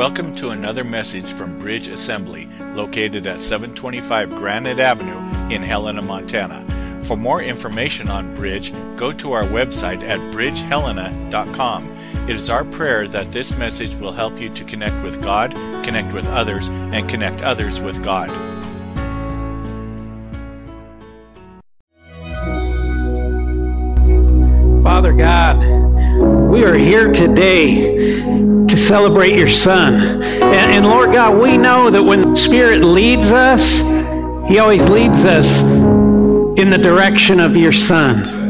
Welcome to another message from Bridge Assembly, located at 725 Granite Avenue in Helena, Montana. For more information on Bridge, go to our website at bridgehelena.com. It is our prayer that this message will help you to connect with God, connect with others, and connect others with God. Father God, we are here today to celebrate your Son. And, and, Lord God, we know that when the Spirit leads us, He always leads us in the direction of your Son.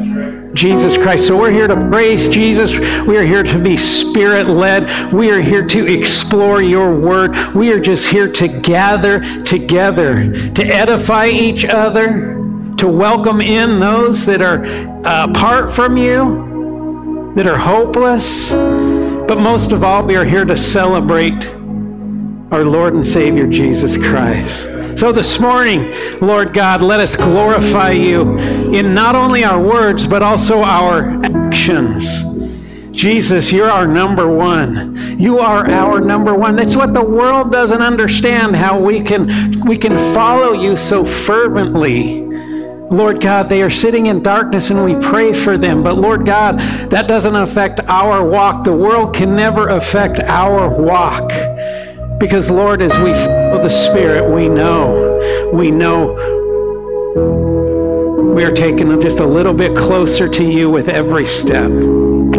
Jesus Christ. So we're here to praise Jesus. We are here to be spirit led. We are here to explore your word. We are just here to gather together, to edify each other, to welcome in those that are uh, apart from you, that are hopeless. But most of all, we are here to celebrate our Lord and Savior Jesus Christ. So this morning, Lord God, let us glorify you in not only our words, but also our actions. Jesus, you're our number one. You are our number one. That's what the world doesn't understand, how we can, we can follow you so fervently. Lord God, they are sitting in darkness and we pray for them. But Lord God, that doesn't affect our walk. The world can never affect our walk. Because, Lord, as we follow the Spirit, we know, we know we are taking just a little bit closer to you with every step.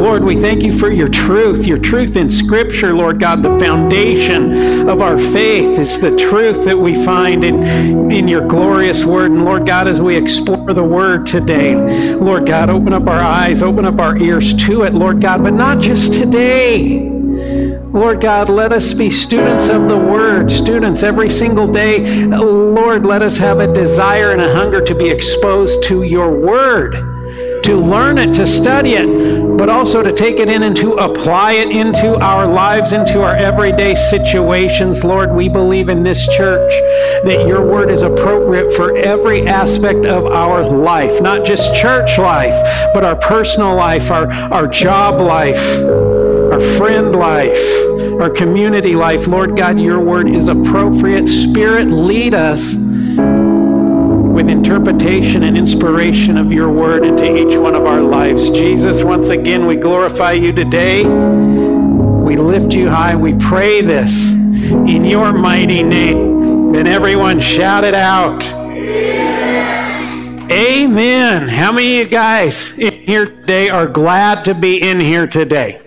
Lord, we thank you for your truth, your truth in Scripture, Lord God. The foundation of our faith is the truth that we find in, in your glorious word. And Lord God, as we explore the word today, Lord God, open up our eyes, open up our ears to it, Lord God, but not just today. Lord God, let us be students of the Word, students every single day. Lord, let us have a desire and a hunger to be exposed to your Word, to learn it, to study it, but also to take it in and to apply it into our lives, into our everyday situations. Lord, we believe in this church that your Word is appropriate for every aspect of our life, not just church life, but our personal life, our, our job life our friend life, our community life. Lord God, your word is appropriate. Spirit, lead us with interpretation and inspiration of your word into each one of our lives. Jesus, once again, we glorify you today. We lift you high. We pray this in your mighty name. And everyone shout it out. Amen. Amen. How many of you guys in here today are glad to be in here today?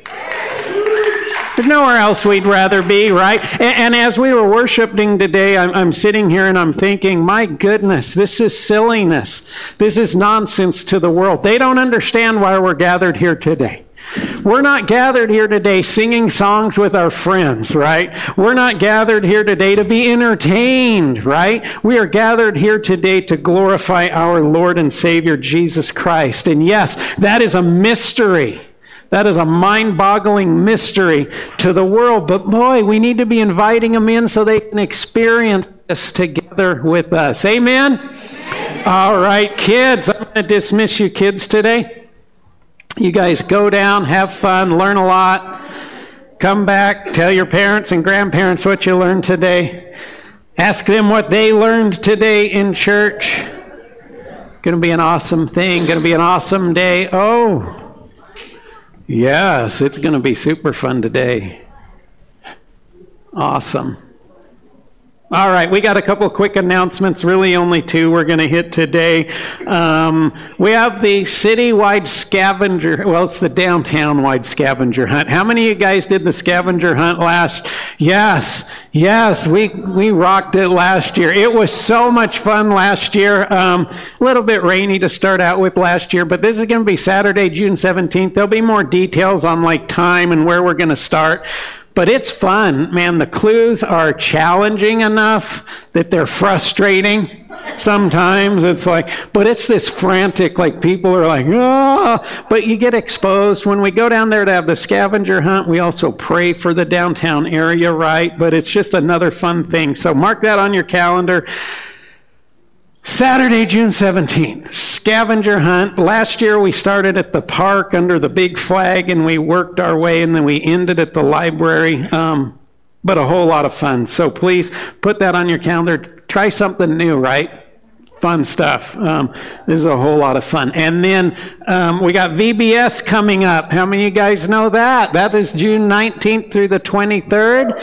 There's nowhere else we'd rather be, right? And, and as we were worshiping today, I'm, I'm sitting here and I'm thinking, my goodness, this is silliness. This is nonsense to the world. They don't understand why we're gathered here today. We're not gathered here today singing songs with our friends, right? We're not gathered here today to be entertained, right? We are gathered here today to glorify our Lord and Savior Jesus Christ. And yes, that is a mystery. That is a mind boggling mystery to the world. But boy, we need to be inviting them in so they can experience this together with us. Amen? Amen. All right, kids, I'm going to dismiss you kids today. You guys go down, have fun, learn a lot. Come back, tell your parents and grandparents what you learned today. Ask them what they learned today in church. Going to be an awesome thing, going to be an awesome day. Oh, Yes, it's going to be super fun today. Awesome. All right, we got a couple quick announcements, really only two we're going to hit today. Um, we have the citywide scavenger, well, it's the downtown wide scavenger hunt. How many of you guys did the scavenger hunt last? Yes, yes, we, we rocked it last year. It was so much fun last year. Um, a little bit rainy to start out with last year, but this is going to be Saturday, June 17th. There'll be more details on like time and where we're going to start. But it's fun, man. The clues are challenging enough that they're frustrating. Sometimes it's like, but it's this frantic, like people are like, oh, but you get exposed. When we go down there to have the scavenger hunt, we also pray for the downtown area, right? But it's just another fun thing. So mark that on your calendar. Saturday, June 17th, scavenger hunt. Last year we started at the park under the big flag and we worked our way and then we ended at the library. Um, but a whole lot of fun. So please put that on your calendar. Try something new, right? fun stuff. Um, this is a whole lot of fun. And then um, we got VBS coming up. How many of you guys know that? That is June 19th through the 23rd.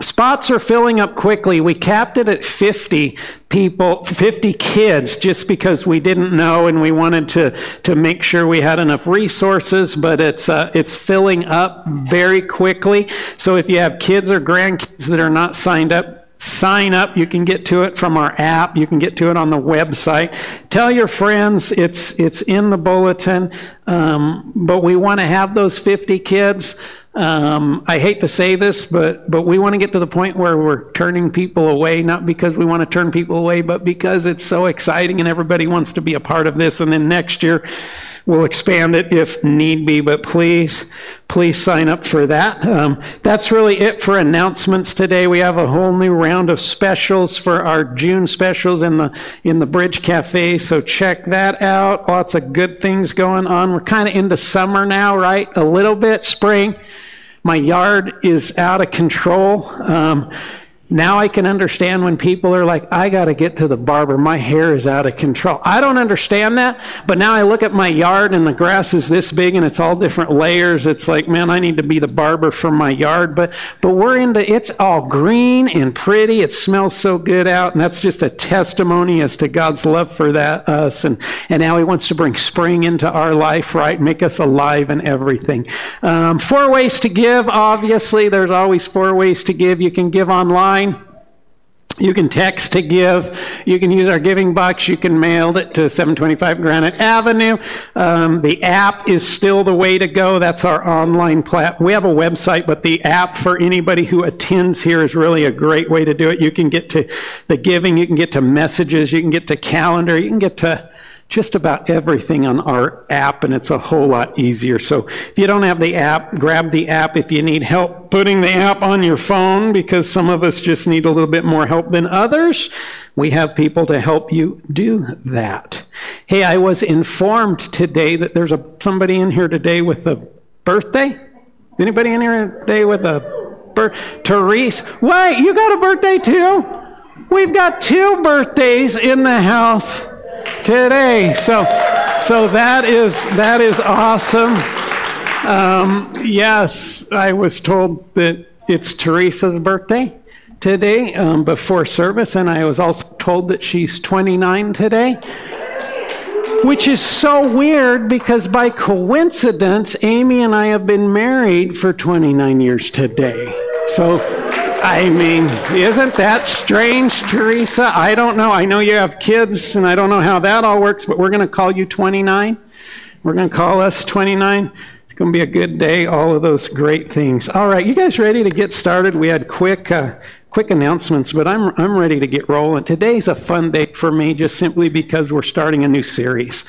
Spots are filling up quickly. We capped it at 50 people, 50 kids, just because we didn't know and we wanted to, to make sure we had enough resources, but it's, uh, it's filling up very quickly. So if you have kids or grandkids that are not signed up, sign up. You can get to it from our app. You can get to it on the website. Tell your friends it's it's in the bulletin. Um, but we want to have those 50 kids. Um, I hate to say this, but but we want to get to the point where we're turning people away, not because we want to turn people away, but because it's so exciting and everybody wants to be a part of this. And then next year We'll expand it if need be, but please, please sign up for that. Um, that's really it for announcements today. We have a whole new round of specials for our June specials in the in the Bridge Cafe, so check that out. Lots of good things going on. We're kind of into summer now, right? A little bit spring. My yard is out of control. Um, now I can understand when people are like, I got to get to the barber. My hair is out of control. I don't understand that, but now I look at my yard and the grass is this big and it's all different layers. It's like, man, I need to be the barber for my yard. But but we're into it's all green and pretty. It smells so good out, and that's just a testimony as to God's love for that us. And and now He wants to bring spring into our life, right? Make us alive and everything. Um, four ways to give. Obviously, there's always four ways to give. You can give online. You can text to give. You can use our giving box. You can mail it to 725 Granite Avenue. Um, the app is still the way to go. That's our online platform. We have a website, but the app for anybody who attends here is really a great way to do it. You can get to the giving. You can get to messages. You can get to calendar. You can get to just about everything on our app, and it's a whole lot easier. So if you don't have the app, grab the app. If you need help putting the app on your phone, because some of us just need a little bit more help than others, we have people to help you do that. Hey, I was informed today that there's a somebody in here today with a birthday. Anybody in here today with a birthday? Therese, wait, you got a birthday too? We've got two birthdays in the house today. So, so that is that is awesome. Um, yes, I was told that it's Teresa's birthday today um, before service, and I was also told that she's 29 today. Which is so weird because by coincidence, Amy and I have been married for 29 years today. So I mean, isn't that strange, Teresa? I don't know. I know you have kids, and I don't know how that all works, but we're going to call you 29. We're going to call us 29. It's going to be a good day, all of those great things. All right, you guys ready to get started? We had quick. Uh, quick announcements, but I'm, I'm ready to get rolling. Today's a fun day for me just simply because we're starting a new series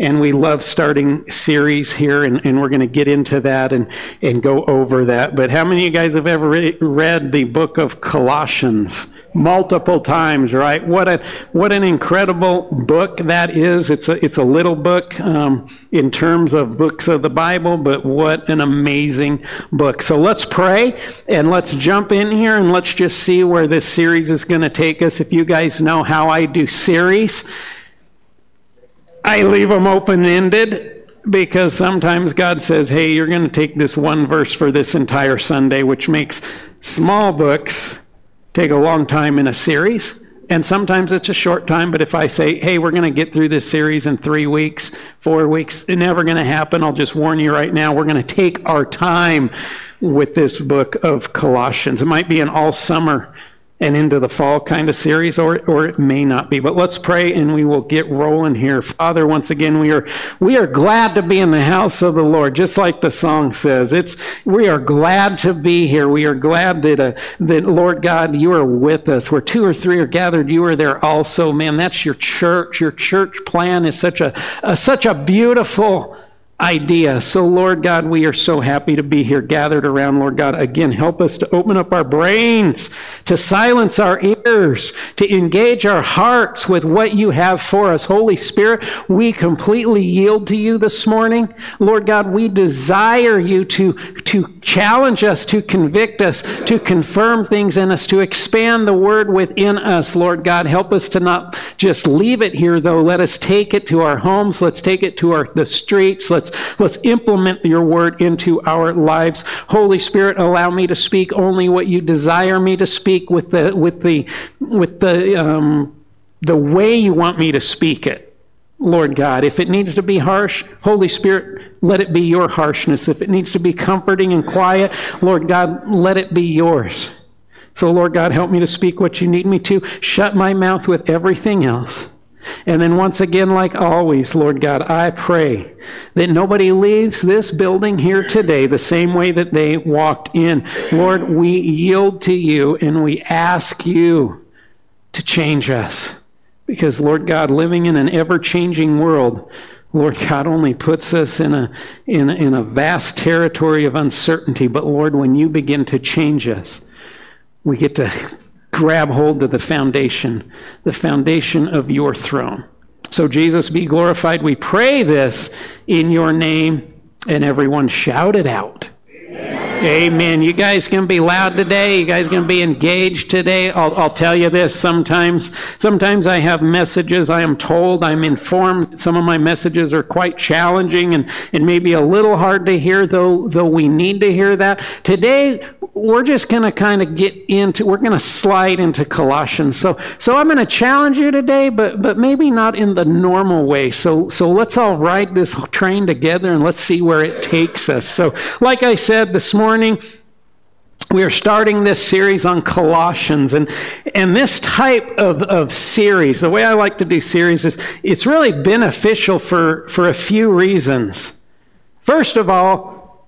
and we love starting series here, and, and we're going to get into that and, and go over that. But how many of you guys have ever re- read the book of Colossians? multiple times, right? What a what an incredible book that is. It's a it's a little book um, in terms of books of the Bible, but what an amazing book. So let's pray and let's jump in here and let's just see where this series is going to take us. If you guys know how I do series, I leave them open ended because sometimes God says, hey, you're going to take this one verse for this entire Sunday, which makes small books take a long time in a series. And sometimes it's a short time, but if I say, hey, we're going to get through this series in three weeks, four weeks, it's never going to happen. I'll just warn you right now, we're going to take our time with this book of Colossians. It might be an all summer and into the fall kind of series, or, or it may not be. But let's pray and we will get rolling here. Father, once again, we are, we are glad to be in the house of the Lord, just like the song says. It's, we are glad to be here. We are glad that, uh, that, Lord God, you are with us. Where two or three are gathered, you are there also. Man, that's your church. Your church plan is such a, a such a beautiful idea. So, Lord God, we are so happy to be here gathered around, Lord God. Again, help us to open up our brains, to silence our ears, to engage our hearts with what you have for us. Holy Spirit, we completely yield to you this morning. Lord God, we desire you to, to challenge us, to convict us, to confirm things in us, to expand the word within us. Lord God, help us to not just leave it here, though. Let us take it to our homes. Let's take it to our, the streets. Let's Let's implement your word into our lives. Holy Spirit, allow me to speak only what you desire me to speak with the with the with the um, the way you want me to speak it. Lord God, if it needs to be harsh, Holy Spirit, let it be your harshness. If it needs to be comforting and quiet, Lord God, let it be yours. So, Lord God, help me to speak what you need me to. Shut my mouth with everything else. And then, once again, like always, Lord God, I pray that nobody leaves this building here today the same way that they walked in. Lord, we yield to you and we ask you to change us. Because, Lord God, living in an ever changing world, Lord God only puts us in a, in, in a vast territory of uncertainty. But, Lord, when you begin to change us, we get to grab hold of the foundation, the foundation of your throne. So, Jesus, be glorified. We pray this in your name, and everyone shout it out. Amen. You guys can be loud today. You guys can be engaged today. I'll, I'll tell you this sometimes. Sometimes I have messages. I am told, I'm informed. Some of my messages are quite challenging and, and maybe a little hard to hear, though, though we need to hear that. Today, we're just going to kind of get into, we're going to slide into Colossians. So, so I'm going to challenge you today, but, but maybe not in the normal way. So, so let's all ride this train together and let's see where it takes us. So, like I said this morning. We are starting this series on Colossians, and, and this type of, of series, the way I like to do series is it's really beneficial for, for a few reasons. First of all,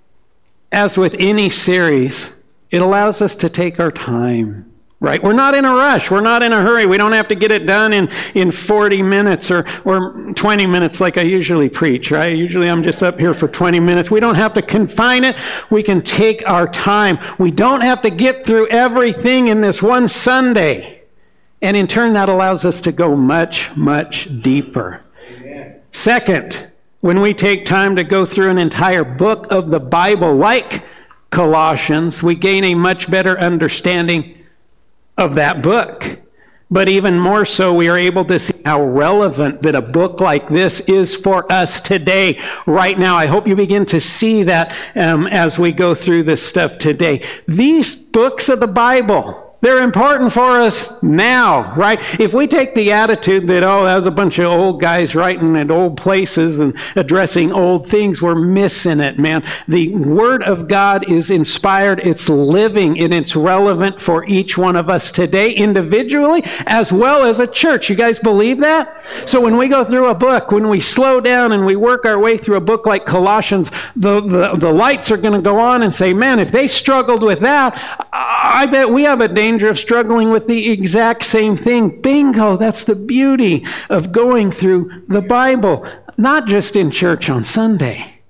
as with any series, it allows us to take our time right? We're not in a rush. We're not in a hurry. We don't have to get it done in, in 40 minutes or, or 20 minutes like I usually preach, right? Usually I'm just up here for 20 minutes. We don't have to confine it. We can take our time. We don't have to get through everything in this one Sunday. And in turn, that allows us to go much, much deeper. Amen. Second, when we take time to go through an entire book of the Bible, like Colossians, we gain a much better understanding of that book. But even more so, we are able to see how relevant that a book like this is for us today, right now. I hope you begin to see that um, as we go through this stuff today. These books of the Bible, they're important for us now, right? If we take the attitude that, oh, that was a bunch of old guys writing at old places and addressing old things, we're missing it, man. The Word of God is inspired, it's living, and it's relevant for each one of us today, individually, as well as a church. You guys believe that? So when we go through a book, when we slow down and we work our way through a book like Colossians, the, the, the lights are going to go on and say, man, if they struggled with that, I bet we have a danger of struggling with the exact same thing. Bingo, that's the beauty of going through the Bible, not just in church on Sunday,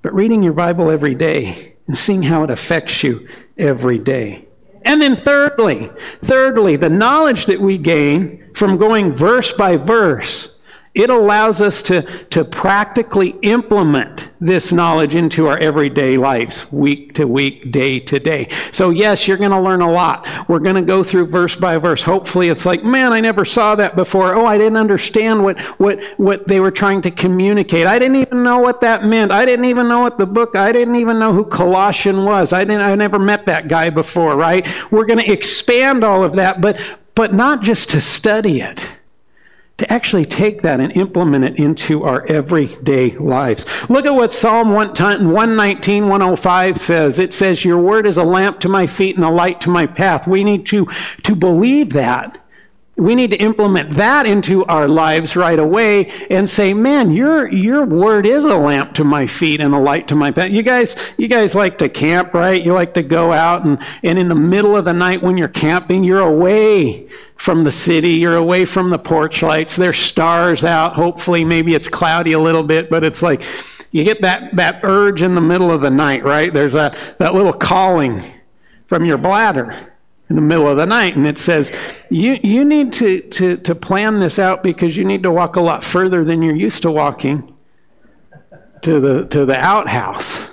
but reading your Bible every day and seeing how it affects you every day. And then thirdly, thirdly, the knowledge that we gain from going verse by verse it allows us to, to practically implement this knowledge into our everyday lives, week to week, day to day. So, yes, you're going to learn a lot. We're going to go through verse by verse. Hopefully, it's like, man, I never saw that before. Oh, I didn't understand what, what, what they were trying to communicate. I didn't even know what that meant. I didn't even know what the book, I didn't even know who Colossian was. I, didn't, I never met that guy before, right? We're going to expand all of that, but, but not just to study it to actually take that and implement it into our everyday lives. Look at what Psalm 119, 105 says. It says, Your word is a lamp to my feet and a light to my path. We need to, to believe that. We need to implement that into our lives right away and say, man, your, your word is a lamp to my feet and a light to my path. You guys, you guys like to camp, right? You like to go out and, and in the middle of the night when you're camping, you're away from the city. You're away from the porch lights. There's stars out. Hopefully, maybe it's cloudy a little bit, but it's like you get that, that urge in the middle of the night, right? There's that, that little calling from your bladder in the middle of the night, and it says, you, you need to, to, to plan this out because you need to walk a lot further than you're used to walking to the, to the outhouse.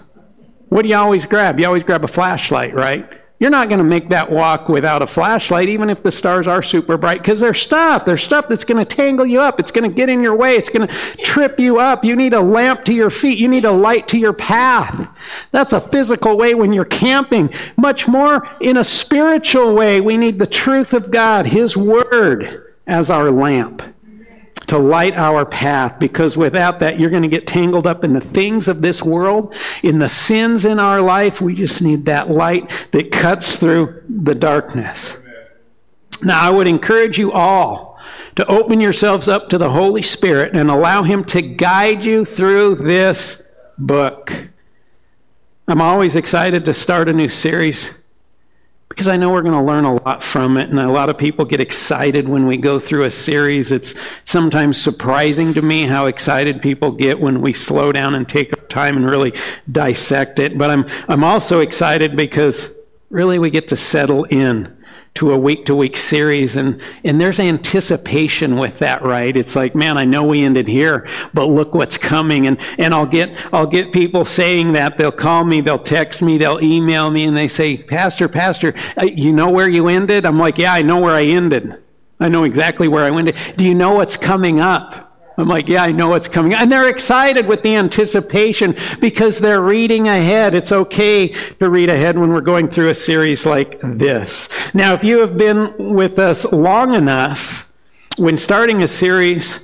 What do you always grab? You always grab a flashlight, right? You're not going to make that walk without a flashlight, even if the stars are super bright, because there's stuff. There's stuff that's going to tangle you up. It's going to get in your way. It's going to trip you up. You need a lamp to your feet. You need a light to your path. That's a physical way when you're camping. Much more in a spiritual way, we need the truth of God, His Word, as our lamp to light our path because without that, you're going to get tangled up in the things of this world, in the sins in our life. We just need that light that cuts through the darkness. Now, I would encourage you all to open yourselves up to the Holy Spirit and allow Him to guide you through this book. I'm always excited to start a new series because I know we're going to learn a lot from it. And a lot of people get excited when we go through a series. It's sometimes surprising to me how excited people get when we slow down and take our time and really dissect it. But I'm, I'm also excited because really we get to settle in to a week to week series and and there's anticipation with that right? It's like man i know we ended here but look what's coming. And and i'll get i'll get people saying that. They'll call me they'll text me they'll email me and they say pastor pastor uh, you know where you ended? I'm like yeah i know where i ended. I know exactly where i ended do you know what's coming up I'm like, yeah, I know what's coming. And they're excited with the anticipation because they're reading ahead. It's okay to read ahead when we're going through a series like this. Now, if you have been with us long enough, when starting a series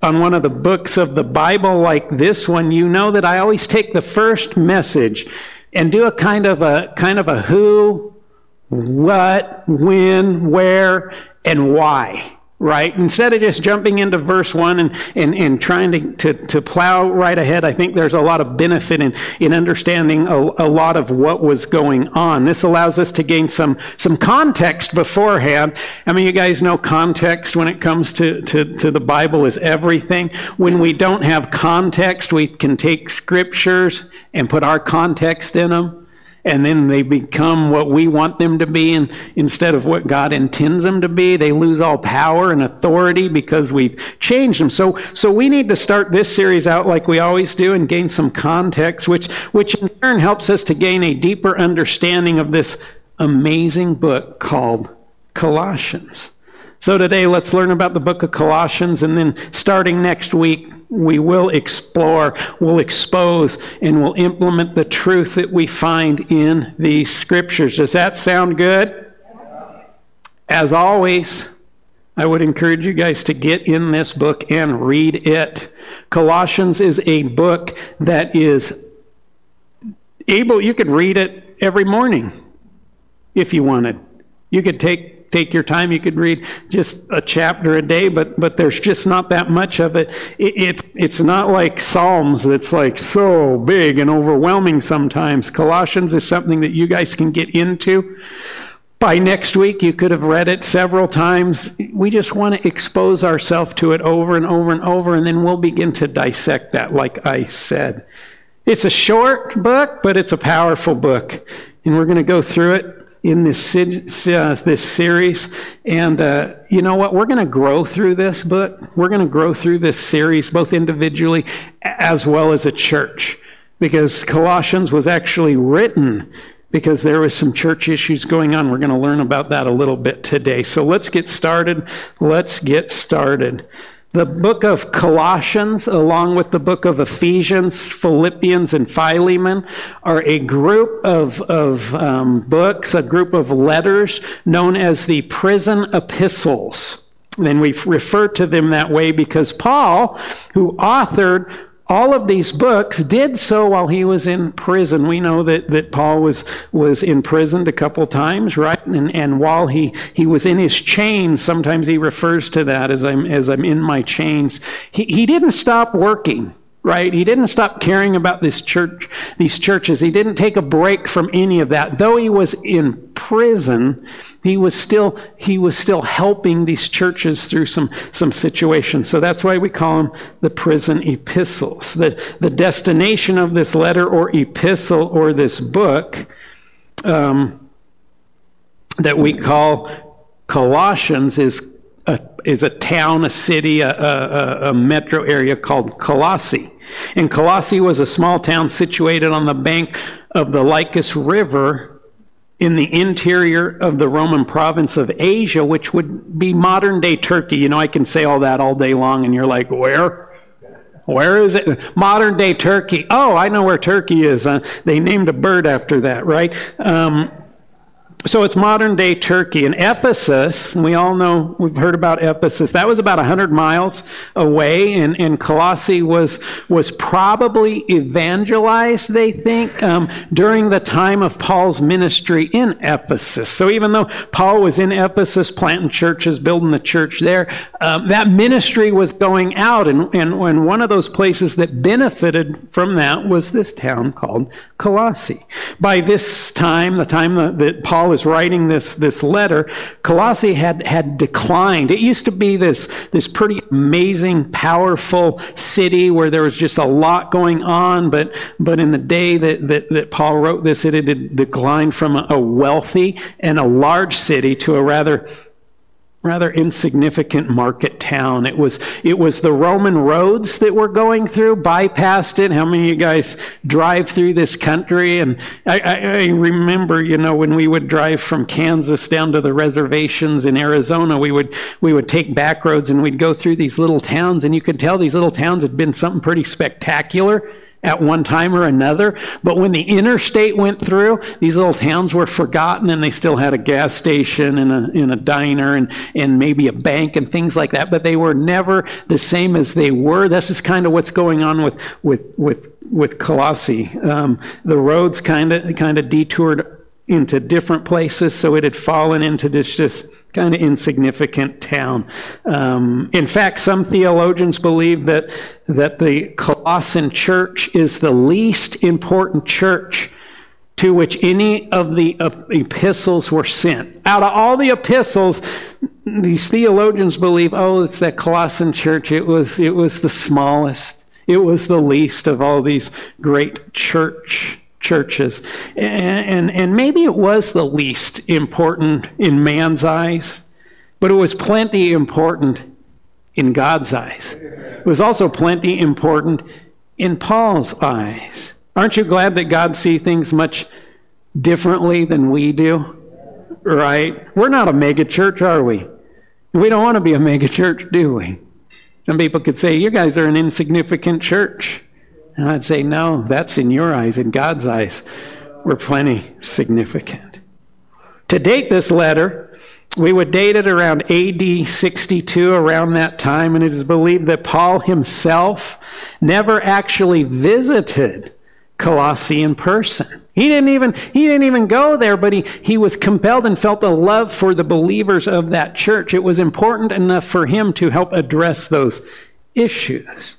on one of the books of the Bible like this one, you know that I always take the first message and do a kind of a kind of a who, what, when, where, and why right? Instead of just jumping into verse 1 and, and, and trying to, to, to plow right ahead, I think there's a lot of benefit in, in understanding a, a lot of what was going on. This allows us to gain some, some context beforehand. I mean, you guys know context when it comes to, to, to the Bible is everything. When we don't have context, we can take scriptures and put our context in them and then they become what we want them to be and instead of what God intends them to be. They lose all power and authority because we've changed them. So, so we need to start this series out like we always do and gain some context, which, which in turn helps us to gain a deeper understanding of this amazing book called Colossians. So today, let's learn about the book of Colossians, and then starting next week, we will explore, we'll expose, and we'll implement the truth that we find in these scriptures. Does that sound good? As always, I would encourage you guys to get in this book and read it. Colossians is a book that is able, you could read it every morning if you wanted. You could take take your time. You could read just a chapter a day, but but there's just not that much of it. it it's it's not like Psalms that's like so big and overwhelming sometimes. Colossians is something that you guys can get into. By next week, you could have read it several times. We just want to expose ourselves to it over and over and over, and then we'll begin to dissect that, like I said. It's a short book, but it's a powerful book. And we're going to go through it in this, uh, this series. And uh, you know what? We're going to grow through this book. We're going to grow through this series, both individually as well as a church, because Colossians was actually written because there was some church issues going on. We're going to learn about that a little bit today. So let's get started. Let's get started. The book of Colossians, along with the book of Ephesians, Philippians, and Philemon, are a group of, of um, books, a group of letters known as the prison epistles. And we refer to them that way because Paul, who authored all of these books did so while he was in prison. We know that, that Paul was, was imprisoned a couple times, right? And, and while he, he was in his chains, sometimes he refers to that as I'm, as I'm in my chains, he, he didn't stop working right? He didn't stop caring about this church, these churches. He didn't take a break from any of that. Though he was in prison, he was still he was still helping these churches through some some situations. So that's why we call them the prison epistles. The the destination of this letter or epistle or this book um, that we call Colossians is a, is a town, a city, a, a, a, metro area called Colossae. And Colossae was a small town situated on the bank of the Lycus River in the interior of the Roman province of Asia, which would be modern day Turkey. You know, I can say all that all day long, and you're like, where? Where is it? Modern day Turkey. Oh, I know where Turkey is. Uh, they named a bird after that, right? Um, so it's modern day Turkey. And Ephesus, we all know, we've heard about Ephesus, that was about 100 miles away. And, and Colossae was, was probably evangelized, they think, um, during the time of Paul's ministry in Ephesus. So even though Paul was in Ephesus planting churches, building the church there, um, that ministry was going out. And, and, and one of those places that benefited from that was this town called Colossae. By this time, the time that, that Paul was writing this, this letter, Colossae had, had declined. It used to be this, this pretty amazing, powerful city where there was just a lot going on, but, but in the day that, that, that Paul wrote this, it had declined from a wealthy and a large city to a rather rather insignificant market town. It was it was the Roman roads that were going through, bypassed it. How many of you guys drive through this country? And I, I, I, remember, you know, when we would drive from Kansas down to the reservations in Arizona, we would we would take back roads and we'd go through these little towns, and you could tell these little towns had been something pretty spectacular at one time or another. But when the interstate went through, these little towns were forgotten and they still had a gas station and a, and a diner and, and maybe a bank and things like that. But they were never the same as they were. This is kind of what's going on with, with, with, with Colossae. Um, the roads kind of kind of detoured into different places, so it had fallen into this just kind of insignificant town. Um, in fact, some theologians believe that, that the Colossian church is the least important church to which any of the epistles were sent. Out of all the epistles, these theologians believe, oh, it's that Colossian church. It was, it was the smallest. It was the least of all these great church churches. And, and, and maybe it was the least important in man's eyes, but it was plenty important in God's eyes. It was also plenty important in Paul's eyes. Aren't you glad that God sees things much differently than we do? Right? We're not a mega church, are we? We don't want to be a mega church, do we? Some people could say, You guys are an insignificant church. And I'd say, no, that's in your eyes. In God's eyes, we're plenty significant. To date this letter, we would date it around AD 62, around that time, and it is believed that Paul himself never actually visited Colossae in person. He didn't even he didn't even go there, but he, he was compelled and felt a love for the believers of that church. It was important enough for him to help address those issues.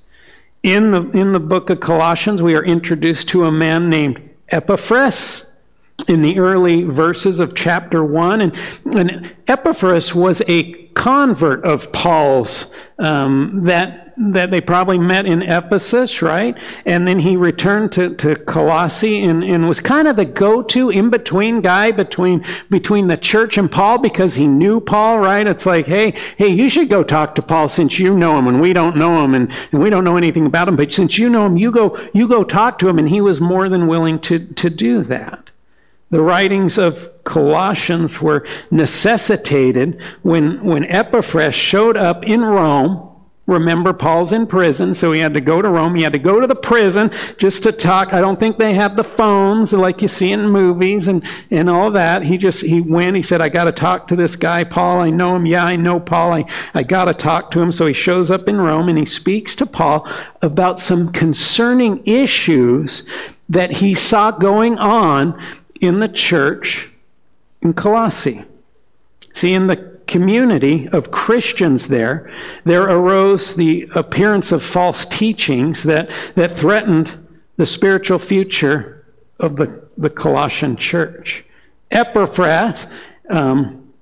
In the, in the book of Colossians, we are introduced to a man named Epaphras in the early verses of chapter 1. And, and Epaphras was a convert of Paul's um, that that they probably met in Ephesus, right? And then he returned to, to Colossae and, and was kind of the go-to in-between guy between between the church and Paul because he knew Paul, right? It's like, hey, hey, you should go talk to Paul since you know him and we don't know him and, and we don't know anything about him, but since you know him, you go you go talk to him, and he was more than willing to, to do that. The writings of Colossians were necessitated when, when Epaphras showed up in Rome Remember, Paul's in prison, so he had to go to Rome. He had to go to the prison just to talk. I don't think they have the phones like you see in movies and, and all that. He just, he went, he said, I got to talk to this guy, Paul. I know him. Yeah, I know Paul. I, I got to talk to him. So he shows up in Rome and he speaks to Paul about some concerning issues that he saw going on in the church in Colossae. See, in the community of Christians there, there arose the appearance of false teachings that, that threatened the spiritual future of the, the Colossian church. Epaphras, um,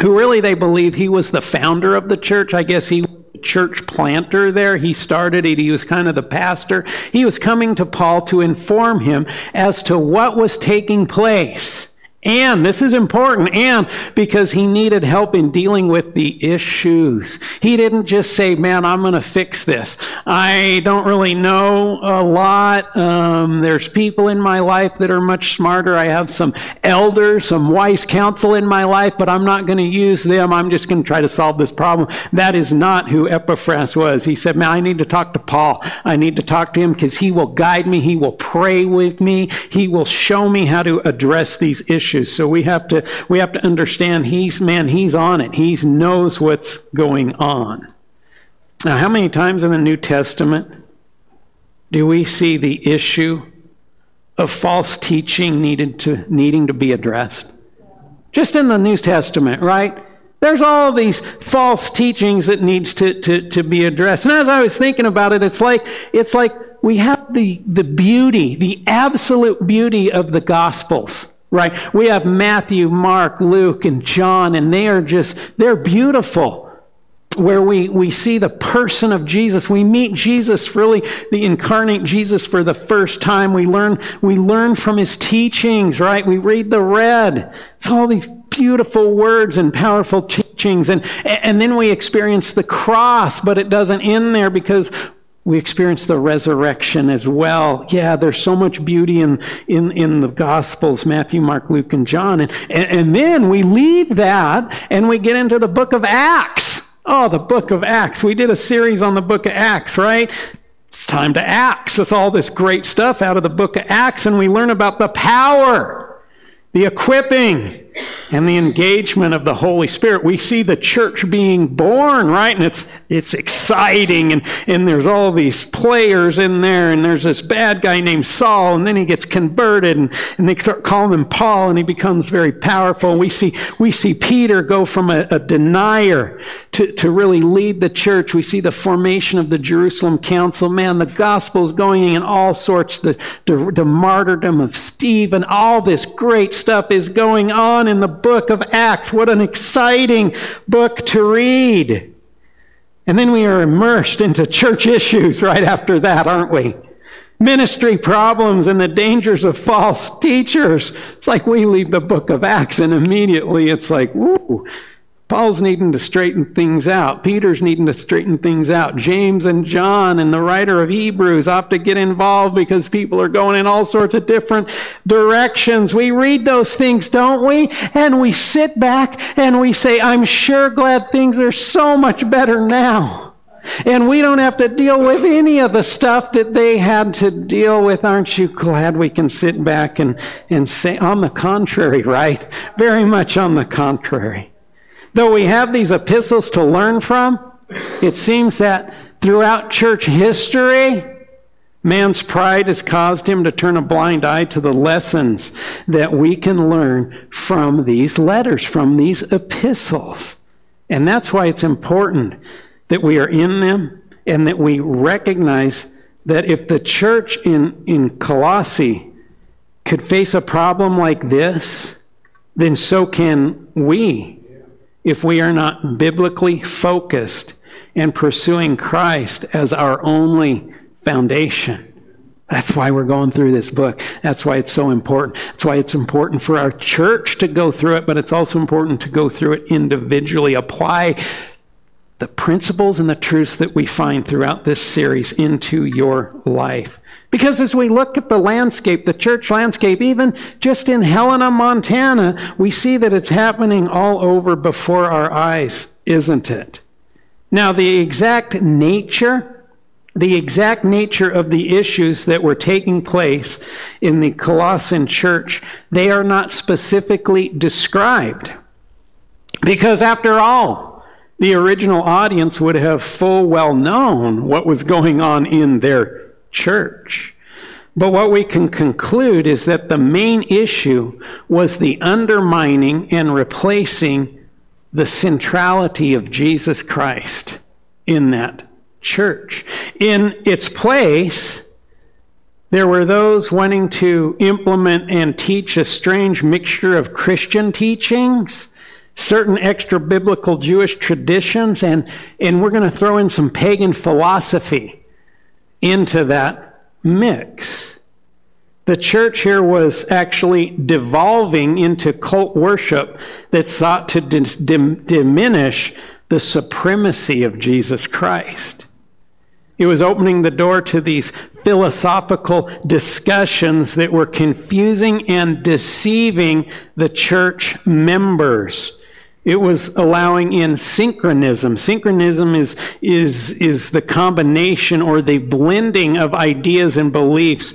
who really they believe he was the founder of the church. I guess he church planter there. He started it. He was kind of the pastor. He was coming to Paul to inform him as to what was taking place and this is important, and because he needed help in dealing with the issues. He didn't just say, Man, I'm going to fix this. I don't really know a lot. Um, there's people in my life that are much smarter. I have some elders, some wise counsel in my life, but I'm not going to use them. I'm just going to try to solve this problem. That is not who Epaphras was. He said, Man, I need to talk to Paul. I need to talk to him because he will guide me. He will pray with me. He will show me how to address these issues issues. So we have to we have to understand he's man, he's on it. He knows what's going on. Now, how many times in the New Testament do we see the issue of false teaching needed to needing to be addressed? Just in the New Testament, right? There's all these false teachings that needs to, to, to be addressed. And as I was thinking about it, it's like it's like we have the, the beauty, the absolute beauty of the Gospels right? We have Matthew, Mark, Luke, and John, and they are just, they're beautiful. Where we, we see the person of Jesus. We meet Jesus, really the incarnate Jesus for the first time. We learn, we learn from his teachings, right? We read the red. It's all these beautiful words and powerful teachings. And, and then we experience the cross, but it doesn't end there because we experience the resurrection as well. Yeah, there's so much beauty in, in, in the Gospels Matthew, Mark, Luke, and John. And, and, and then we leave that and we get into the book of Acts. Oh, the book of Acts. We did a series on the book of Acts, right? It's time to Acts. It's all this great stuff out of the book of Acts, and we learn about the power, the equipping, and the engagement of the Holy Spirit, we see the church being born, right? And it's it's exciting, and, and there's all these players in there, and there's this bad guy named Saul, and then he gets converted, and, and they start calling him Paul, and he becomes very powerful. We see we see Peter go from a, a denier to, to really lead the church. We see the formation of the Jerusalem Council. Man, the gospel is going in all sorts. The, the, the martyrdom of Stephen, all this great stuff is going on in the book of Acts. What an exciting book to read. And then we are immersed into church issues right after that, aren't we? Ministry problems and the dangers of false teachers. It's like we leave the book of Acts and immediately it's like, whoo, Paul's needing to straighten things out. Peter's needing to straighten things out. James and John and the writer of Hebrews have to get involved because people are going in all sorts of different directions. We read those things, don't we? And we sit back and we say, I'm sure glad things are so much better now. And we don't have to deal with any of the stuff that they had to deal with. Aren't you glad we can sit back and, and say, on the contrary, right? Very much on the contrary. Though we have these epistles to learn from, it seems that throughout church history, man's pride has caused him to turn a blind eye to the lessons that we can learn from these letters, from these epistles. And that's why it's important that we are in them and that we recognize that if the church in, in Colossae could face a problem like this, then so can we if we are not biblically focused and pursuing Christ as our only foundation. That's why we're going through this book. That's why it's so important. That's why it's important for our church to go through it, but it's also important to go through it individually. Apply the principles and the truths that we find throughout this series into your life. Because as we look at the landscape, the church landscape, even just in Helena, Montana, we see that it's happening all over before our eyes, isn't it? Now, the exact nature, the exact nature of the issues that were taking place in the Colossian church, they are not specifically described. Because after all, the original audience would have full well known what was going on in their church. But what we can conclude is that the main issue was the undermining and replacing the centrality of Jesus Christ in that church. In its place, There were those wanting to implement and teach a strange mixture of Christian teachings, certain extra biblical Jewish traditions, and, and we're going to throw in some pagan philosophy into that mix. The church here was actually devolving into cult worship that sought to dim- diminish the supremacy of Jesus Christ. It was opening the door to these philosophical discussions that were confusing and deceiving the church members. It was allowing in syncretism. Syncretism is, is, is the combination or the blending of ideas and beliefs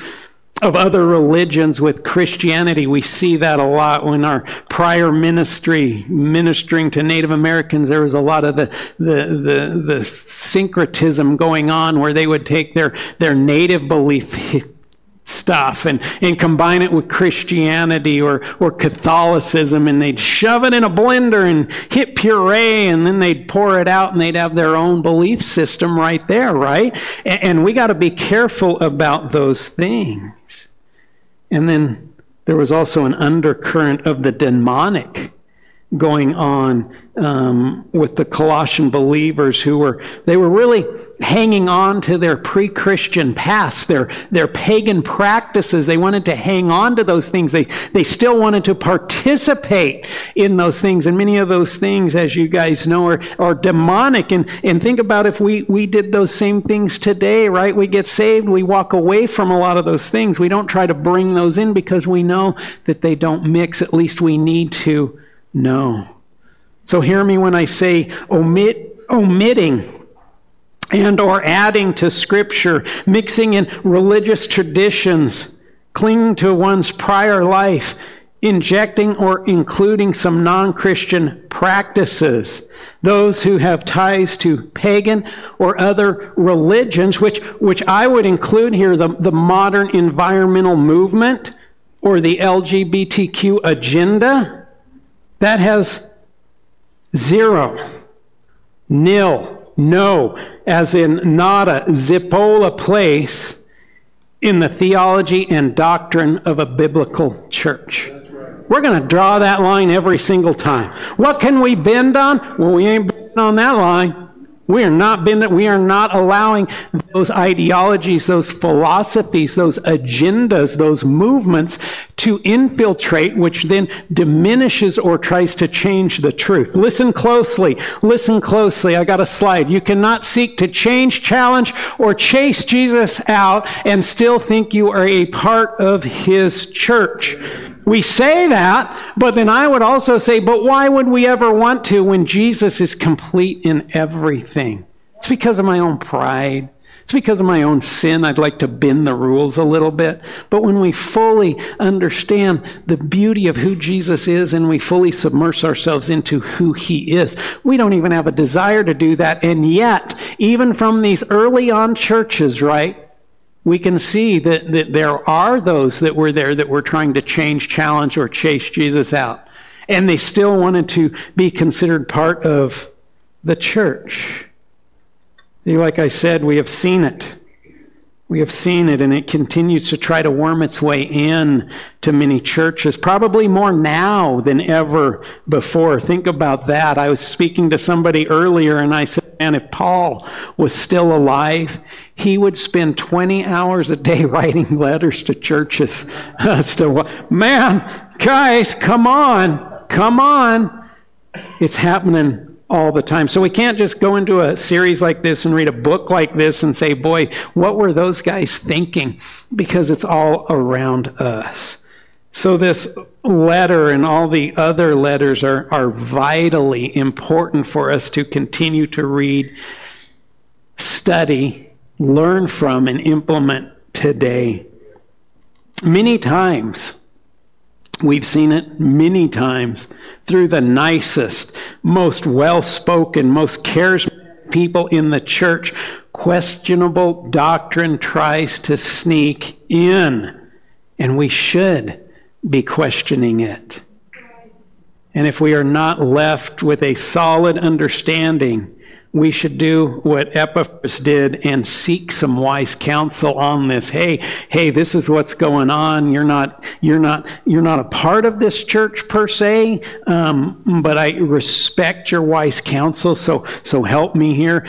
of other religions with Christianity. We see that a lot when our prior ministry, ministering to Native Americans, there was a lot of the, the, the, the syncretism going on where they would take their, their native belief stuff and, and combine it with Christianity or, or Catholicism and they'd shove it in a blender and hit puree and then they'd pour it out and they'd have their own belief system right there, right? And, and we got to be careful about those things. And then there was also an undercurrent of the demonic going on um, with the Colossian believers who were, they were really hanging on to their pre-Christian past, their, their pagan practices. They wanted to hang on to those things. They, they still wanted to participate in those things. And many of those things, as you guys know, are, are demonic. And, and think about if we, we did those same things today, right? We get saved, we walk away from a lot of those things. We don't try to bring those in because we know that they don't mix. At least we need to know. So hear me when I say omit, omitting and or adding to scripture, mixing in religious traditions, clinging to one's prior life, injecting or including some non-Christian practices. Those who have ties to pagan or other religions, which, which I would include here the, the modern environmental movement or the LGBTQ agenda, that has Zero. Nil. No. As in not nada. Zipola place in the theology and doctrine of a biblical church. We're going to draw that line every single time. What can we bend on? Well, we ain't bending on that line. We are not been, we are not allowing those ideologies, those philosophies, those agendas, those movements to infiltrate, which then diminishes or tries to change the truth. Listen closely. Listen closely. I got a slide. You cannot seek to change, challenge, or chase Jesus out and still think you are a part of his church. We say that, but then I would also say, but why would we ever want to when Jesus is complete in everything? It's because of my own pride. It's because of my own sin. I'd like to bend the rules a little bit. But when we fully understand the beauty of who Jesus is and we fully submerge ourselves into who he is, we don't even have a desire to do that. And yet, even from these early on churches, right? We can see that, that there are those that were there that were trying to change, challenge, or chase Jesus out. And they still wanted to be considered part of the church. Like I said, we have seen it. We have seen it, and it continues to try to worm its way in to many churches, probably more now than ever before. Think about that. I was speaking to somebody earlier, and I said, Man, if Paul was still alive, he would spend 20 hours a day writing letters to churches. so, man, guys, come on, come on. It's happening all the time. So we can't just go into a series like this and read a book like this and say, boy, what were those guys thinking? Because it's all around us. So this letter and all the other letters are, are vitally important for us to continue to read, study, learn from and implement today. Many times, we've seen it many times through the nicest, most well spoken, most charismatic people in the church. Questionable doctrine tries to sneak in, and we should be questioning it. And if we are not left with a solid understanding we should do what Epaphras did and seek some wise counsel on this. Hey, hey, this is what's going on. You're not, you're not, you're not a part of this church per se, um, but I respect your wise counsel. So, so help me here.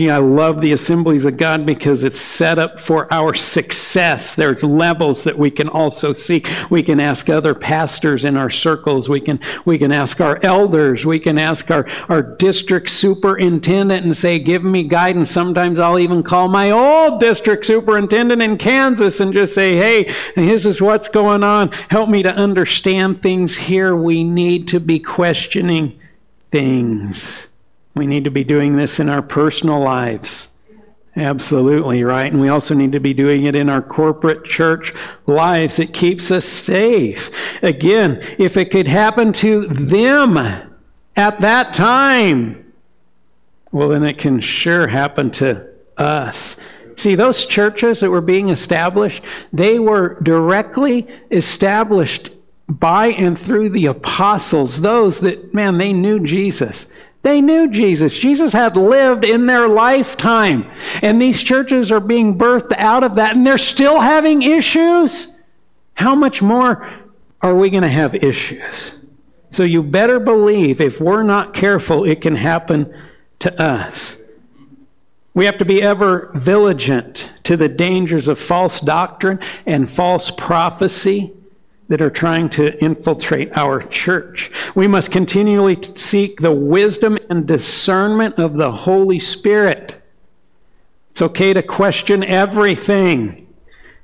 I love the assemblies of God because it's set up for our success. There's levels that we can also seek. We can ask other pastors in our circles. We can, we can ask our elders. We can ask our, our district superintendent superintendent and say, Give me guidance. Sometimes I'll even call my old district superintendent in Kansas and just say, Hey, this is what's going on. Help me to understand things here. We need to be questioning things. We need to be doing this in our personal lives. Absolutely, right? And we also need to be doing it in our corporate church lives. It keeps us safe. Again, if it could happen to them at that time, well, then it can sure happen to us. See, those churches that were being established, they were directly established by and through the apostles, those that, man, they knew Jesus. They knew Jesus. Jesus had lived in their lifetime. And these churches are being birthed out of that, and they're still having issues. How much more are we going to have issues? So you better believe if we're not careful, it can happen to us. We have to be ever vigilant to the dangers of false doctrine and false prophecy that are trying to infiltrate our church. We must continually seek the wisdom and discernment of the Holy Spirit. It's okay to question everything.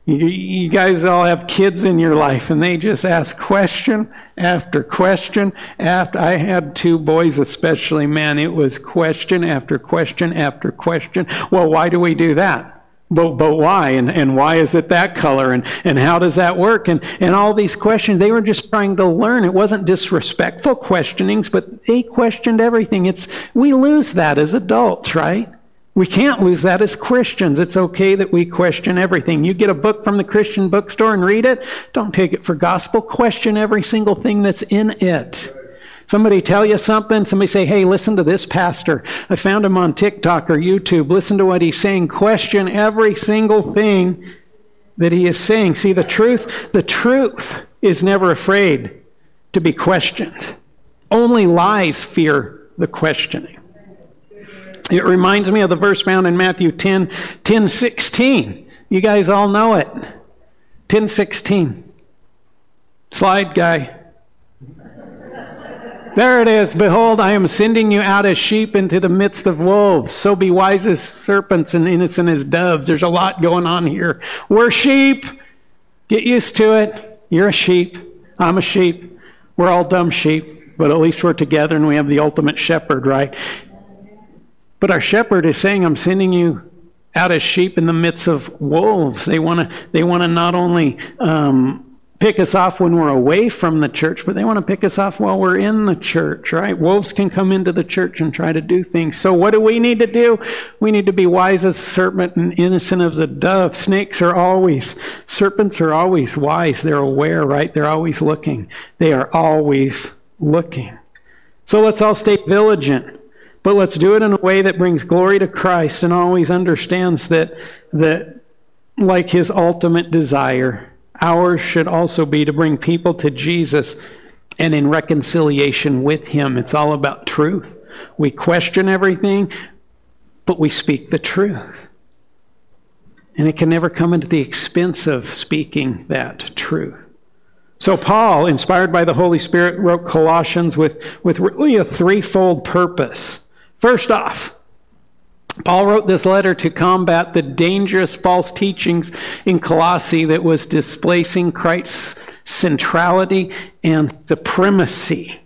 You, you, guys all have kids in your life, and they just ask question after question. After I had two boys, especially, man, it was question after question after question. Well, why do we do that? But, but why? And, and why is it that color? And, and how does that work? And, and all these questions, they were just trying to learn. It wasn't disrespectful questionings, but they questioned everything. It's, we lose that as adults, right? We can't lose that as Christians. It's okay that we question everything. You get a book from the Christian bookstore and read it, don't take it for gospel. Question every single thing that's in it. Somebody tell you something, somebody say, hey, listen to this pastor. I found him on TikTok or YouTube. Listen to what he's saying. Question every single thing that he is saying. See, the truth, the truth is never afraid to be questioned. Only lies fear the questioning. It reminds me of the verse found in Matthew 10, 10 16. You guys all know it. 10 16. Slide guy. There it is. Behold, I am sending you out as sheep into the midst of wolves. So be wise as serpents and innocent as doves. There's a lot going on here. We're sheep. Get used to it. You're a sheep. I'm a sheep. We're all dumb sheep, but at least we're together and we have the ultimate shepherd, right? But our shepherd is saying, I'm sending you out as sheep in the midst of wolves. They want to they want to not only um, pick us off when we're away from the church, but they want to pick us off while we're in the church, right? Wolves can come into the church and try to do things. So what do we need to do? We need to be wise as a serpent and innocent as a dove. Snakes are always, serpents are always wise. They're aware, right? They're always looking. They are always looking. So let's all stay vigilant. But let's do it in a way that brings glory to Christ and always understands that, that like his ultimate desire, ours should also be to bring people to Jesus and in reconciliation with him. It's all about truth. We question everything, but we speak the truth. And it can never come at the expense of speaking that truth. So, Paul, inspired by the Holy Spirit, wrote Colossians with, with really a threefold purpose. First off, Paul wrote this letter to combat the dangerous false teachings in Colossae that was displacing Christ's centrality and supremacy.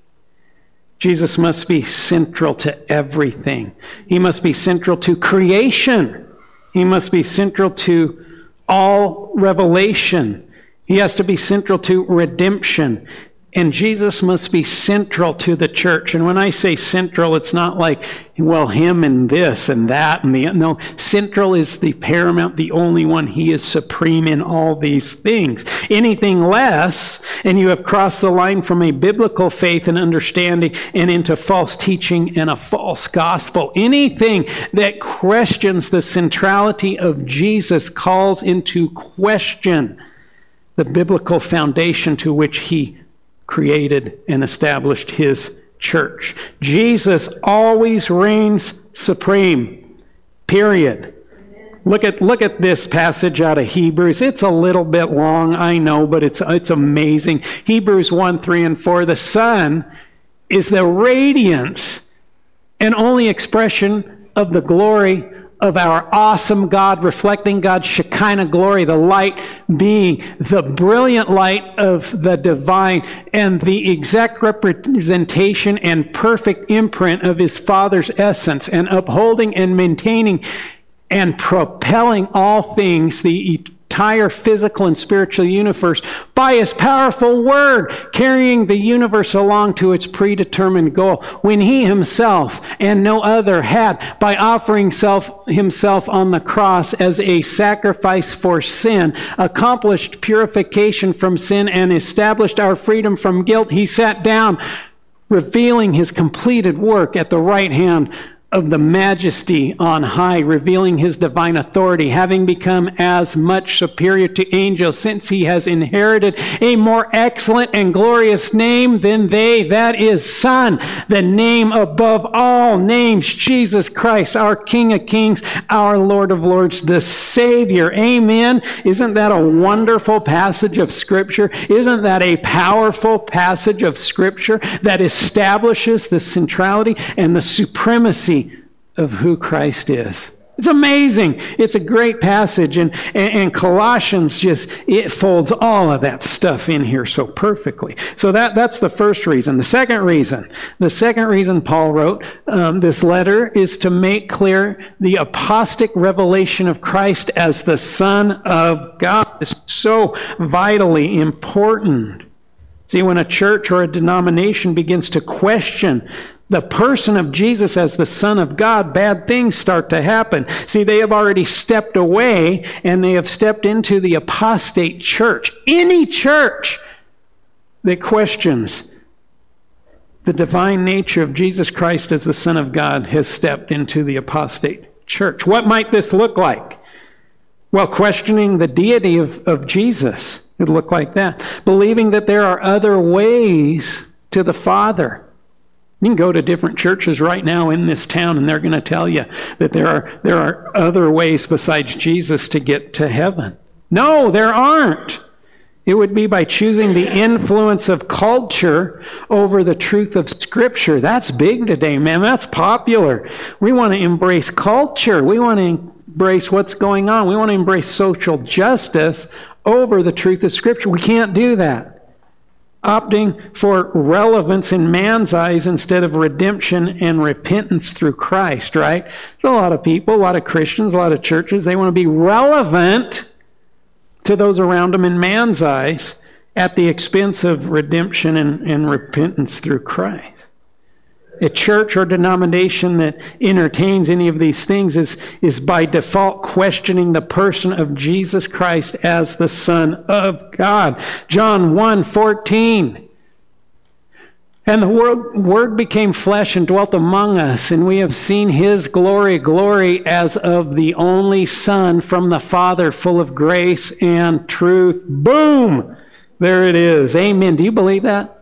Jesus must be central to everything. He must be central to creation. He must be central to all revelation. He has to be central to redemption. And Jesus must be central to the church. And when I say central, it's not like, well, him and this and that and the. No, central is the paramount, the only one. He is supreme in all these things. Anything less, and you have crossed the line from a biblical faith and understanding and into false teaching and a false gospel. Anything that questions the centrality of Jesus calls into question the biblical foundation to which he created and established his church. Jesus always reigns supreme. Period. Look at look at this passage out of Hebrews. It's a little bit long, I know, but it's it's amazing. Hebrews 1, 3, and 4. The Son is the radiance and only expression of the glory of our awesome God, reflecting God's Shekinah glory, the light being the brilliant light of the divine and the exact representation and perfect imprint of his Father's essence, and upholding and maintaining and propelling all things, the entire physical and spiritual universe by his powerful word, carrying the universe along to its predetermined goal, when he himself and no other had, by offering self, himself on the cross as a sacrifice for sin, accomplished purification from sin and established our freedom from guilt, he sat down, revealing his completed work at the right hand of the majesty on high, revealing his divine authority, having become as much superior to angels, since he has inherited a more excellent and glorious name than they, that is, Son, the name above all names, Jesus Christ, our King of kings, our Lord of lords, the Savior. Amen. Isn't that a wonderful passage of Scripture? Isn't that a powerful passage of Scripture that establishes the centrality and the supremacy? Of who Christ is. It's amazing. It's a great passage. And, and, and, Colossians just, it folds all of that stuff in here so perfectly. So that, that's the first reason. The second reason, the second reason Paul wrote um, this letter is to make clear the apostolic revelation of Christ as the Son of God is so vitally important. See, when a church or a denomination begins to question the person of Jesus as the Son of God, bad things start to happen. See, they have already stepped away and they have stepped into the apostate church. Any church that questions the divine nature of Jesus Christ as the Son of God has stepped into the apostate church. What might this look like? Well, questioning the deity of, of Jesus. It would look like that. Believing that there are other ways to the Father you can go to different churches right now in this town and they're going to tell you that there are, there are other ways besides Jesus to get to heaven. No, there aren't. It would be by choosing the influence of culture over the truth of Scripture. That's big today, man. That's popular. We want to embrace culture. We want to embrace what's going on. We want to embrace social justice over the truth of Scripture. We can't do that opting for relevance in man's eyes instead of redemption and repentance through Christ, right? There's a lot of people, a lot of Christians, a lot of churches, they want to be relevant to those around them in man's eyes at the expense of redemption and, and repentance through Christ a church or denomination that entertains any of these things is, is by default questioning the person of Jesus Christ as the Son of God. John 1 14. And the word, word became flesh and dwelt among us, and we have seen his glory, glory as of the only Son from the Father, full of grace and truth. Boom! There it is. Amen. Do you believe that?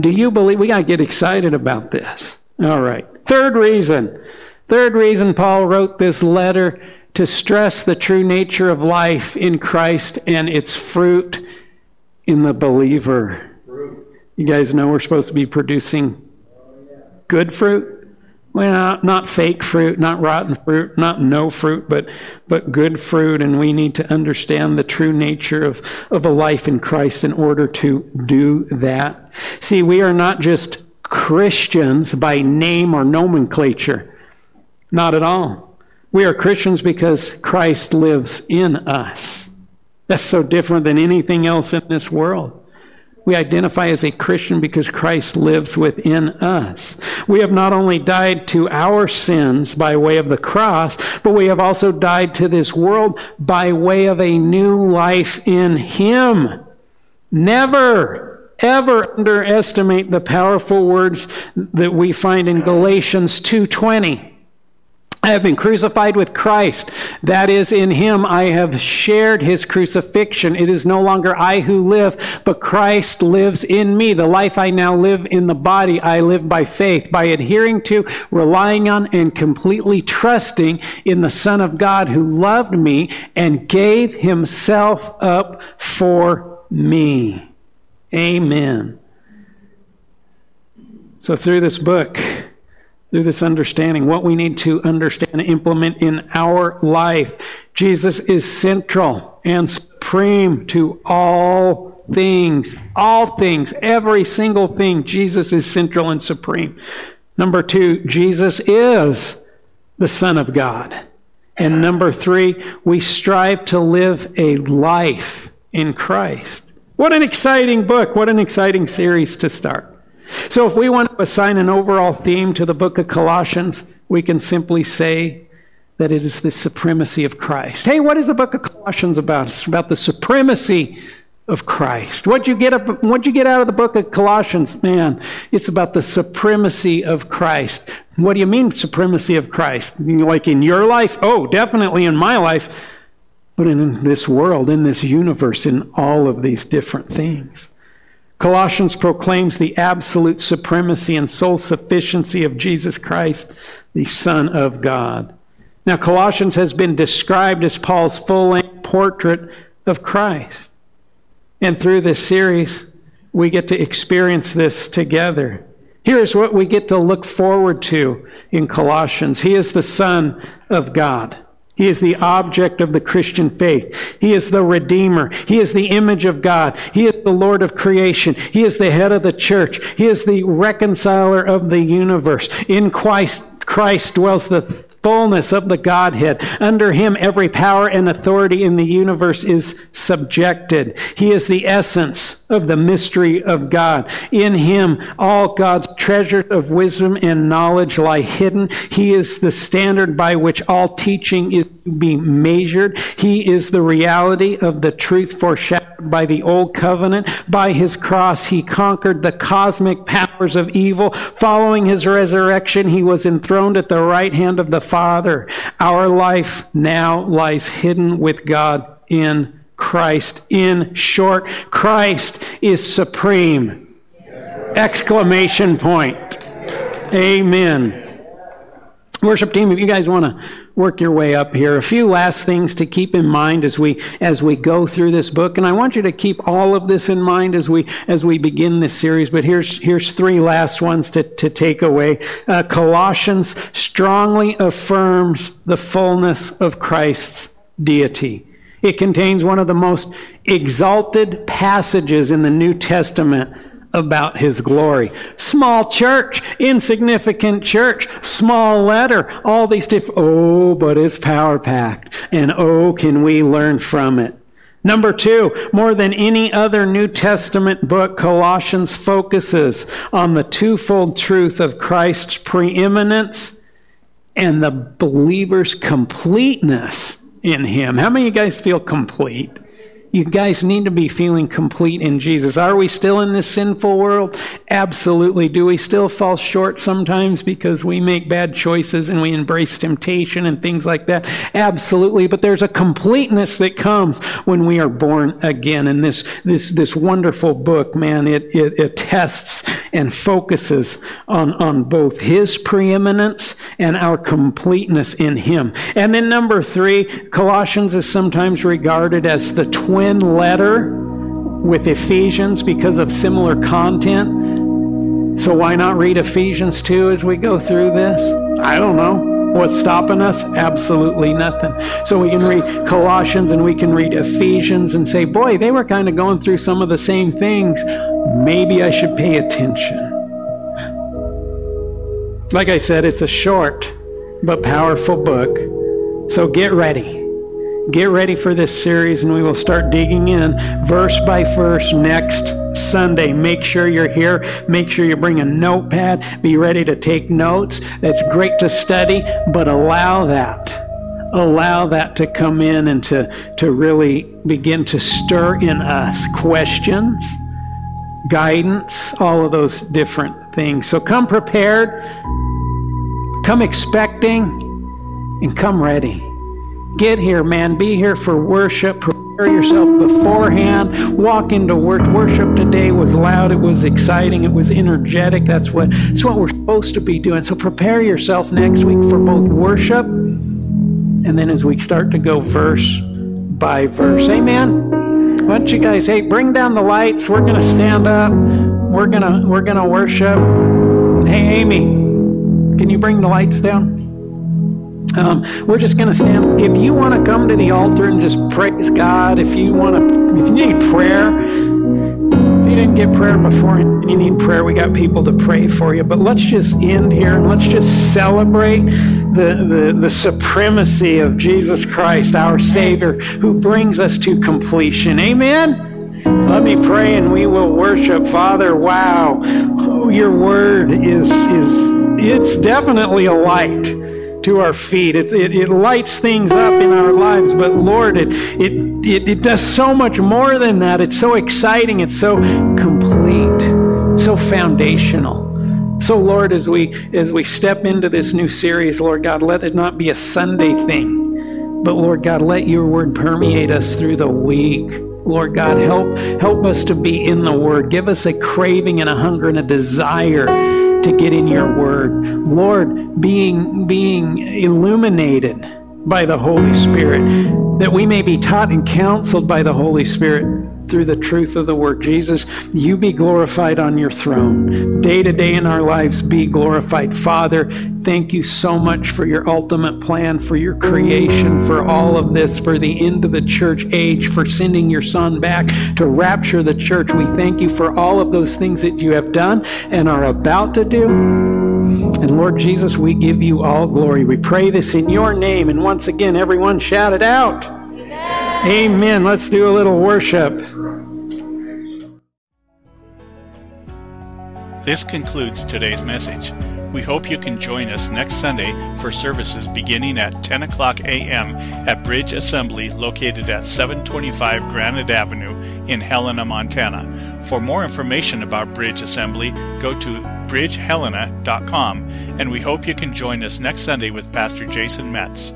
Do you believe? We got to get excited about this. All right. Third reason. Third reason Paul wrote this letter to stress the true nature of life in Christ and its fruit in the believer. You guys know we're supposed to be producing good fruit? Well, not, not fake fruit, not rotten fruit, not no fruit, but, but good fruit. And we need to understand the true nature of, of a life in Christ in order to do that. See, we are not just Christians by name or nomenclature. Not at all. We are Christians because Christ lives in us. That's so different than anything else in this world. We identify as a Christian because Christ lives within us. We have not only died to our sins by way of the cross, but we have also died to this world by way of a new life in Him. Never, ever underestimate the powerful words that we find in Galatians 2:20. I have been crucified with Christ. That is, in him I have shared his crucifixion. It is no longer I who live, but Christ lives in me. The life I now live in the body, I live by faith, by adhering to, relying on, and completely trusting in the Son of God who loved me and gave himself up for me. Amen. So, through this book, through this understanding, what we need to understand and implement in our life. Jesus is central and supreme to all things. All things, every single thing. Jesus is central and supreme. Number two, Jesus is the Son of God. And number three, we strive to live a life in Christ. What an exciting book. What an exciting series to start. So, if we want to assign an overall theme to the book of Colossians, we can simply say that it is the supremacy of Christ. Hey, what is the book of Colossians about? It's about the supremacy of Christ. What'd you get up, what'd you get out of the book of Colossians? Man, it's about the supremacy of Christ. What do you mean supremacy of Christ? Like in your life? Oh, definitely in my life. But in this world, in this universe, in all of these different things. Colossians proclaims the absolute supremacy and sole sufficiency of Jesus Christ, the Son of God. Now, Colossians has been described as Paul's full length portrait of Christ. And through this series, we get to experience this together. Here's what we get to look forward to in Colossians He is the Son of God. He is the object of the Christian faith. He is the Redeemer. He is the image of God. He is the Lord of creation. He is the head of the church. He is the reconciler of the universe. In Christ, Christ dwells the fullness of the Godhead. Under him, every power and authority in the universe is subjected. He is the essence of the mystery of God. In him, all God's treasures of wisdom and knowledge lie hidden. He is the standard by which all teaching is to be measured. He is the reality of the truth foreshadowed by the old covenant. By his cross, he conquered the cosmic powers of evil. Following his resurrection, he was enthroned at the right hand of the Father. Our life now lies hidden with God in Christ. In short, Christ is supreme. Exclamation point. Amen. Worship team, if you guys want to work your way up here, a few last things to keep in mind as we as we go through this book, and I want you to keep all of this in mind as we as we begin this series. But here's here's three last ones to to take away. Uh, Colossians strongly affirms the fullness of Christ's deity. It contains one of the most exalted passages in the New Testament about his glory. Small church, insignificant church, small letter, all these different. Oh, but it's power packed. And oh, can we learn from it? Number two, more than any other New Testament book, Colossians focuses on the twofold truth of Christ's preeminence and the believer's completeness in Him. How many of you guys feel complete? You guys need to be feeling complete in Jesus. Are we still in this sinful world? Absolutely. Do we still fall short sometimes because we make bad choices and we embrace temptation and things like that? Absolutely. But there's a completeness that comes when we are born again. And this this this wonderful book, man, it it attests and focuses on, on both his preeminence and our completeness in him. And then number three, Colossians is sometimes regarded as the twin letter with Ephesians because of similar content. So why not read Ephesians 2 as we go through this? I don't know. What's stopping us? Absolutely nothing. So we can read Colossians and we can read Ephesians and say, boy, they were kind of going through some of the same things. Maybe I should pay attention. Like I said, it's a short but powerful book. So get ready. Get ready for this series, and we will start digging in verse by verse next Sunday. Make sure you're here. Make sure you bring a notepad. Be ready to take notes. It's great to study, but allow that. Allow that to come in and to, to really begin to stir in us questions, guidance, all of those different things. So come prepared, come expecting, and come ready. Get here, man. Be here for worship prepare yourself beforehand. Walk into work. Worship today was loud. It was exciting. It was energetic. That's what, that's what we're supposed to be doing. So prepare yourself next week for both worship and then as we start to go verse by verse. Amen. Why don't you guys, hey, bring down the lights. We're gonna stand up. We're gonna we're gonna worship. Hey, Amy, can you bring the lights down? Um, we're just going to stand. If you want to come to the altar and just praise God, if you want to, if you need prayer, if you didn't get prayer before and you need prayer, we got people to pray for you. But let's just end here and let's just celebrate the, the, the supremacy of Jesus Christ, our Savior, who brings us to completion. Amen. Let me pray and we will worship. Father, wow. Oh, your word is is it's definitely a light to our feet. It, it, it, lights things up in our lives, but Lord, it, it, it, it does so much more than that. It's so exciting, it's so complete, so foundational. So Lord, as we as we step into this new series, Lord God, let it not be a Sunday thing, but Lord God, let your word permeate us through the week. Lord God, help help us to be in the word. Give us a craving and a hunger and a desire to get in your word. Lord, being, being illuminated by the Holy Spirit, that we may be taught and counseled by the Holy Spirit through the truth of the word. Jesus, you be glorified on your throne. Day to day in our lives, be glorified. Father, thank you so much for your ultimate plan, for your creation, for all of this, for the end of the church age, for sending your son back to rapture the church. We thank you for all of those things that you have done and are about to do. And Lord Jesus, we give you all glory. We pray this in your name. And once again, everyone shout it out. Amen. Let's do a little worship. This concludes today's message. We hope you can join us next Sunday for services beginning at 10 o'clock a.m. at Bridge Assembly located at 725 Granite Avenue in Helena, Montana. For more information about Bridge Assembly, go to bridgehelena.com and we hope you can join us next Sunday with Pastor Jason Metz.